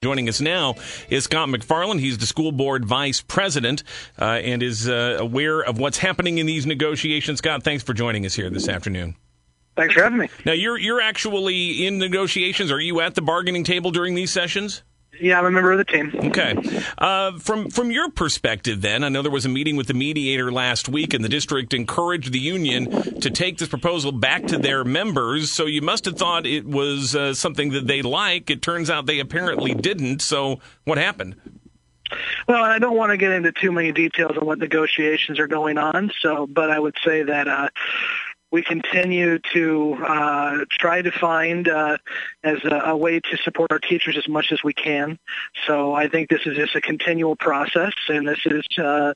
Joining us now is Scott McFarland. He's the school board vice president uh, and is uh, aware of what's happening in these negotiations. Scott, thanks for joining us here this afternoon. Thanks for having me. Now, you're you're actually in negotiations. Are you at the bargaining table during these sessions? Yeah, I'm a member of the team. Okay. Uh, from from your perspective, then, I know there was a meeting with the mediator last week, and the district encouraged the union to take this proposal back to their members. So you must have thought it was uh, something that they like. It turns out they apparently didn't. So what happened? Well, I don't want to get into too many details on what negotiations are going on. So, but I would say that. Uh, we continue to uh, try to find uh, as a, a, way to support our teachers as much as we can. So I think this is just a continual process, and this is uh,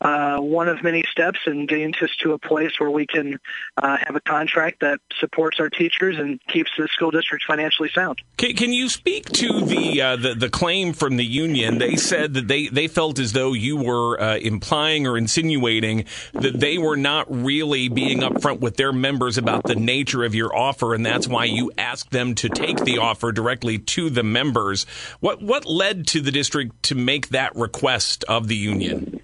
uh one of many steps in getting us to a place where we can uh, have a contract that supports our teachers and keeps the school district financially sound. Can, can you speak to the, uh, the, the claim from the union? They said that they they felt as though you were implying or insinuating that they were not really being upfront with with their members about the nature of your offer, and that's why you asked them to take the offer directly to the members. What what led to the district to make that request of the union?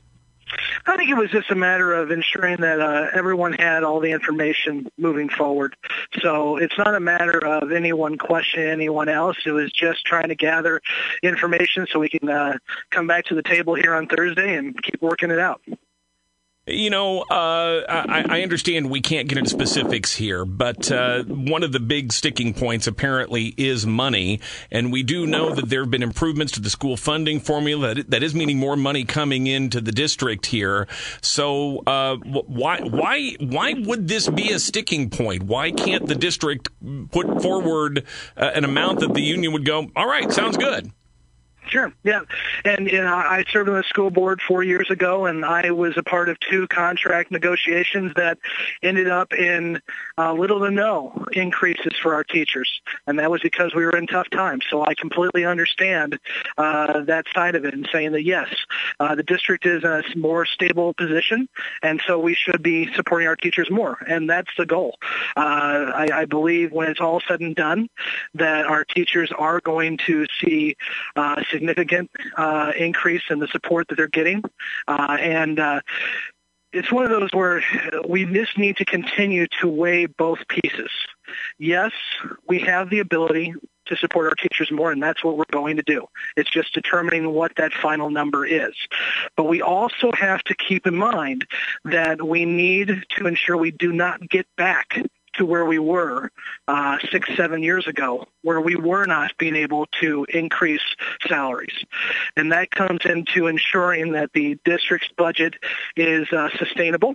I think it was just a matter of ensuring that uh, everyone had all the information moving forward. So it's not a matter of anyone questioning anyone else. It was just trying to gather information so we can uh, come back to the table here on Thursday and keep working it out. You know, uh, I, I, understand we can't get into specifics here, but uh, one of the big sticking points apparently is money, and we do know that there have been improvements to the school funding formula. That, that is meaning more money coming into the district here. So, uh, why why why would this be a sticking point? Why can't the district put forward uh, an amount that the union would go? All right, sounds good. Sure. Yeah. And you know, I served on the school board four years ago, and I was a part of two contract negotiations that ended up in uh, little to no increases for our teachers, and that was because we were in tough times. So I completely understand uh, that side of it, and saying that yes, uh, the district is in a more stable position, and so we should be supporting our teachers more, and that's the goal. Uh, I, I believe when it's all said and done, that our teachers are going to see uh, significant uh, increase in the support that they're getting. Uh, and uh, it's one of those where we just need to continue to weigh both pieces. Yes, we have the ability to support our teachers more, and that's what we're going to do. It's just determining what that final number is. But we also have to keep in mind that we need to ensure we do not get back to where we were uh, six, seven years ago, where we were not being able to increase salaries. And that comes into ensuring that the district's budget is uh, sustainable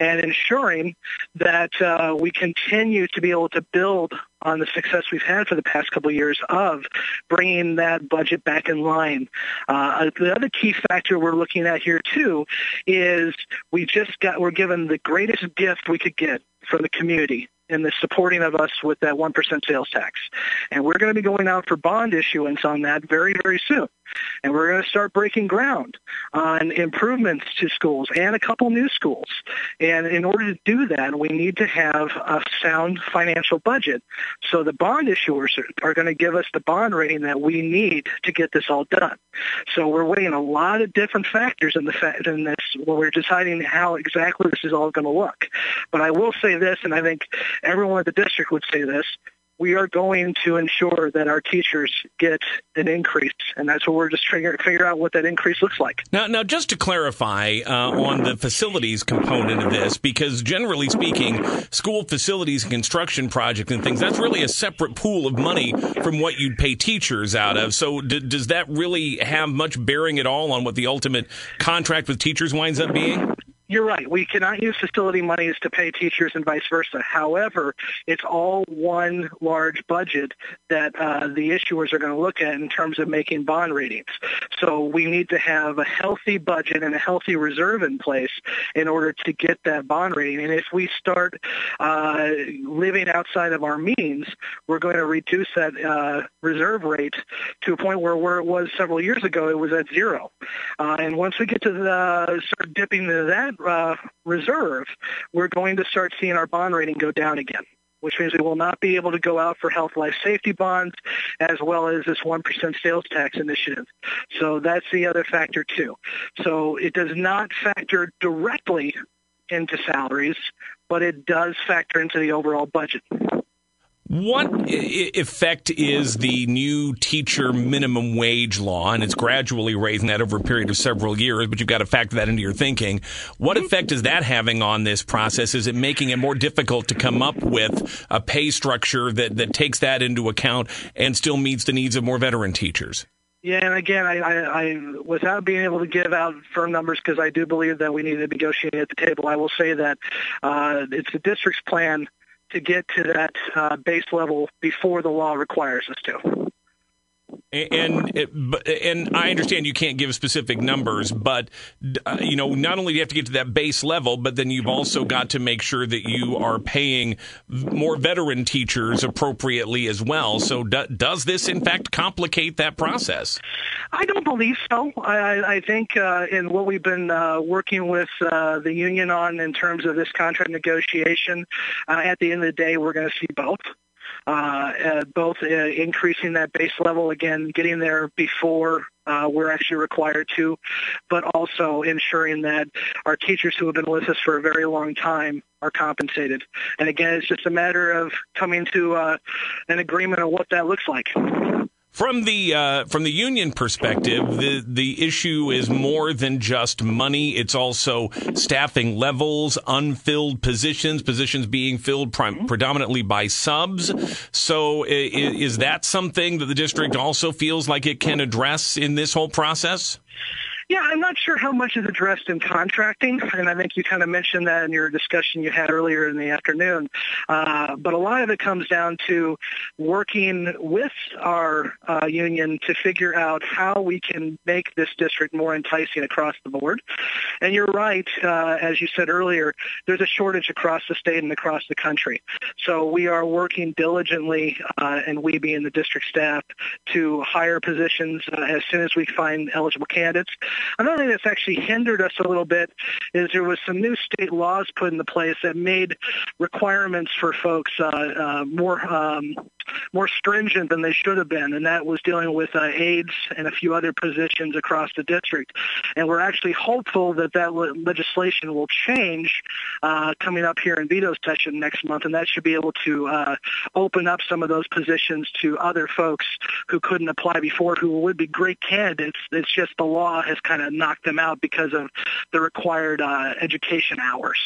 and ensuring that uh, we continue to be able to build on the success we've had for the past couple of years of bringing that budget back in line. Uh, the other key factor we're looking at here too is we just got we're given the greatest gift we could get from the community in the supporting of us with that 1% sales tax. And we're going to be going out for bond issuance on that very, very soon. And we're going to start breaking ground on improvements to schools and a couple new schools. And in order to do that, we need to have a sound financial budget. So the bond issuers are, are going to give us the bond rating that we need to get this all done. So we're weighing a lot of different factors in the fa- in this when we're deciding how exactly this is all going to look. But I will say this, and I think everyone at the district would say this, we are going to ensure that our teachers get an increase, and that's what we're just trying to figure out what that increase looks like. Now, now, just to clarify uh, on the facilities component of this, because generally speaking, school facilities and construction projects and things—that's really a separate pool of money from what you'd pay teachers out of. So, d- does that really have much bearing at all on what the ultimate contract with teachers winds up being? You're right. We cannot use facility monies to pay teachers and vice versa. However, it's all one large budget that uh, the issuers are going to look at in terms of making bond ratings. So we need to have a healthy budget and a healthy reserve in place in order to get that bond rating. And if we start uh, living outside of our means, we're going to reduce that uh, reserve rate to a point where where it was several years ago, it was at zero. Uh, and once we get to the start dipping into that uh, reserve, we're going to start seeing our bond rating go down again which means we will not be able to go out for health life safety bonds as well as this 1% sales tax initiative. So that's the other factor too. So it does not factor directly into salaries, but it does factor into the overall budget. What effect is the new teacher minimum wage law, and it's gradually raising that over a period of several years, but you've got to factor that into your thinking. What effect is that having on this process? Is it making it more difficult to come up with a pay structure that, that takes that into account and still meets the needs of more veteran teachers? Yeah, and again, I, I, I without being able to give out firm numbers because I do believe that we need to negotiate at the table, I will say that uh, it's the district's plan to get to that uh, base level before the law requires us to. And and I understand you can't give specific numbers, but uh, you know not only do you have to get to that base level, but then you've also got to make sure that you are paying more veteran teachers appropriately as well. So do, does this in fact complicate that process? I don't believe so. I, I think uh, in what we've been uh, working with uh, the union on in terms of this contract negotiation, uh, at the end of the day, we're going to see both uh, uh, both uh, increasing that base level again, getting there before uh, we're actually required to, but also ensuring that our teachers who have been with us for a very long time are compensated. And again, it's just a matter of coming to uh, an agreement on what that looks like. From the uh, from the union perspective, the the issue is more than just money. It's also staffing levels, unfilled positions, positions being filled prim- predominantly by subs. So, is, is that something that the district also feels like it can address in this whole process? Yeah, I'm not sure how much is addressed in contracting, and I think you kind of mentioned that in your discussion you had earlier in the afternoon. Uh, but a lot of it comes down to working with our uh, union to figure out how we can make this district more enticing across the board. And you're right, uh, as you said earlier, there's a shortage across the state and across the country. So we are working diligently, uh, and we being the district staff, to hire positions uh, as soon as we find eligible candidates. Another thing that's actually hindered us a little bit is there was some new state laws put into place that made requirements for folks uh, uh, more um, more stringent than they should have been, and that was dealing with uh, aides and a few other positions across the district. And we're actually hopeful that that le- legislation will change uh, coming up here in veto session next month, and that should be able to uh, open up some of those positions to other folks who couldn't apply before, who would be great candidates. It's just the law has kind of knocked them out because of the required uh, education hours.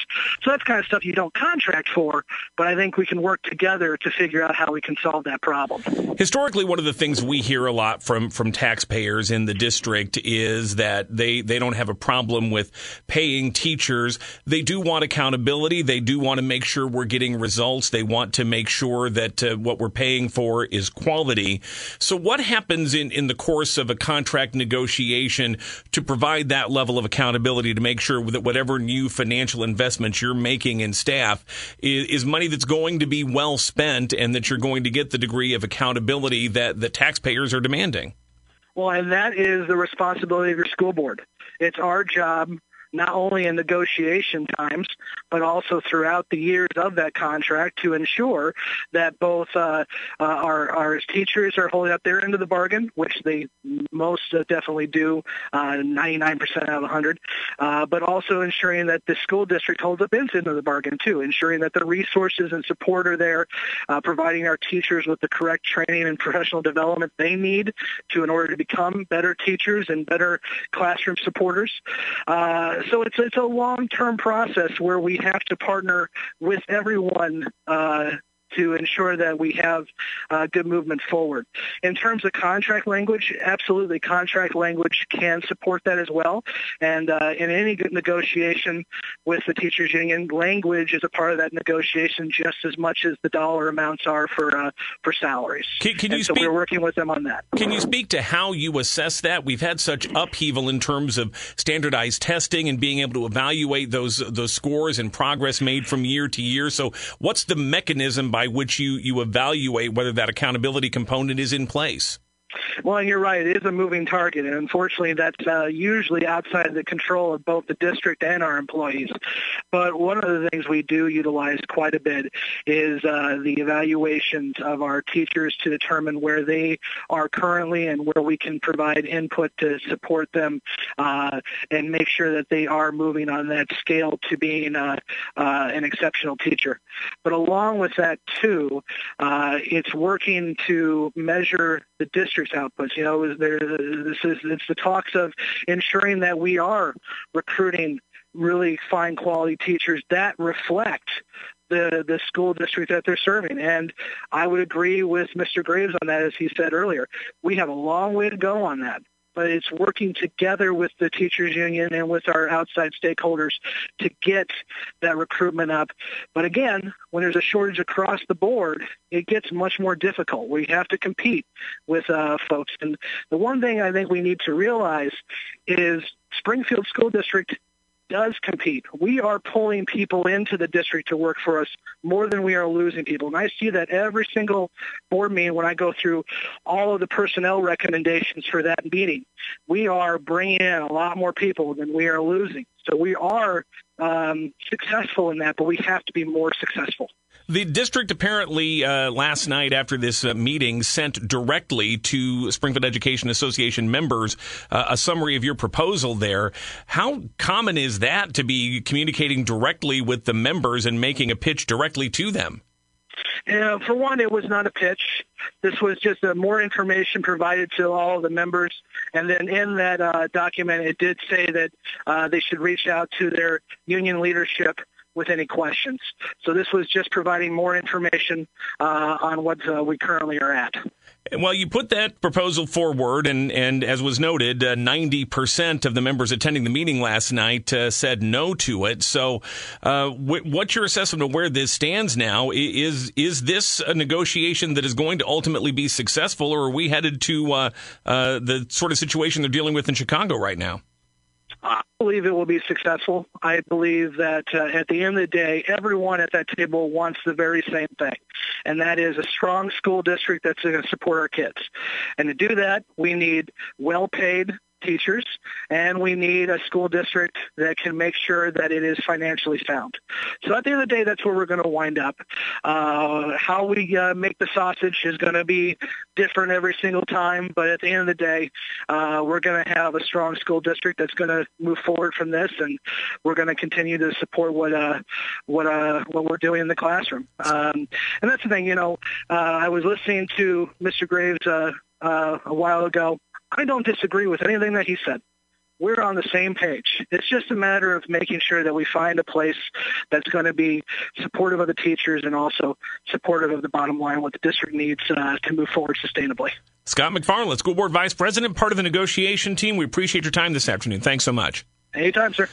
So that's kind of stuff you don't contract for, but I think we can work together to figure out how we can solve that problem. Historically, one of the things we hear a lot from from taxpayers in the district is that they they don't have a problem with paying teachers. They do want accountability. They do want to make sure we're getting results. They want to make sure that uh, what we're paying for is quality. So, what happens in in the course of a contract negotiation to provide that level of accountability to make sure that whatever new financial investments you're making in staff is, is money that's going to be well spent and that you're going to get the degree of accountability that the taxpayers are demanding. Well, and that is the responsibility of your school board. It's our job not only in negotiation times, but also throughout the years of that contract to ensure that both uh, uh, our, our teachers are holding up their end of the bargain, which they most definitely do, uh, 99% out of 100, uh, but also ensuring that the school district holds up its end of the bargain too, ensuring that the resources and support are there, uh, providing our teachers with the correct training and professional development they need to in order to become better teachers and better classroom supporters. Uh, so it's it's a long term process where we have to partner with everyone uh, to ensure that we have uh, good movement forward. In terms of contract language, absolutely, contract language can support that as well. And uh, in any negotiation with the teachers union, language is a part of that negotiation just as much as the dollar amounts are for uh, for salaries. Can, can you so speak, we're working with them on that. Can you speak to how you assess that? We've had such upheaval in terms of standardized testing and being able to evaluate those those scores and progress made from year to year. So, what's the mechanism by by which you, you evaluate whether that accountability component is in place? Well, you're right. It is a moving target, and unfortunately, that's uh, usually outside the control of both the district and our employees. But one of the things we do utilize quite a bit is uh, the evaluations of our teachers to determine where they are currently and where we can provide input to support them uh, and make sure that they are moving on that scale to being uh, uh, an exceptional teacher. But along with that, too, uh, it's working to measure the district's outputs. You know, there, this is it's the talks of ensuring that we are recruiting really fine quality teachers that reflect the the school district that they're serving. And I would agree with Mr. Graves on that, as he said earlier. We have a long way to go on that but it's working together with the teachers union and with our outside stakeholders to get that recruitment up. But again, when there's a shortage across the board, it gets much more difficult. We have to compete with uh, folks. And the one thing I think we need to realize is Springfield School District does compete. We are pulling people into the district to work for us more than we are losing people. And I see that every single board meeting when I go through all of the personnel recommendations for that meeting. We are bringing in a lot more people than we are losing. So we are um, successful in that, but we have to be more successful. The district apparently uh, last night after this uh, meeting sent directly to Springfield Education Association members uh, a summary of your proposal there. How common is that to be communicating directly with the members and making a pitch directly to them? Uh, for one, it was not a pitch. This was just uh, more information provided to all of the members. And then in that uh, document, it did say that uh, they should reach out to their union leadership with any questions. So this was just providing more information uh, on what uh, we currently are at. Well, you put that proposal forward, and, and as was noted, uh, 90% of the members attending the meeting last night uh, said no to it. So, uh, w- what's your assessment of where this stands now? Is is this a negotiation that is going to ultimately be successful, or are we headed to uh, uh, the sort of situation they're dealing with in Chicago right now? I believe it will be successful. I believe that uh, at the end of the day, everyone at that table wants the very same thing, and that is a strong school district that's going to support our kids. And to do that, we need well-paid teachers, and we need a school district that can make sure that it is financially sound. So at the end of the day, that's where we're going to wind up. Uh, how we uh, make the sausage is going to be different every single time, but at the end of the day, uh, we're going to have a strong school district that's going to move forward from this, and we're going to continue to support what uh, what uh, what we're doing in the classroom. Um, and that's the thing, you know. Uh, I was listening to Mr. Graves a while ago I don't disagree with anything that he said. We're on the same page. It's just a matter of making sure that we find a place that's going to be supportive of the teachers and also supportive of the bottom line, what the district needs uh, to move forward sustainably. Scott McFarland, School Board Vice President, part of the negotiation team. We appreciate your time this afternoon. Thanks so much. Anytime, sir.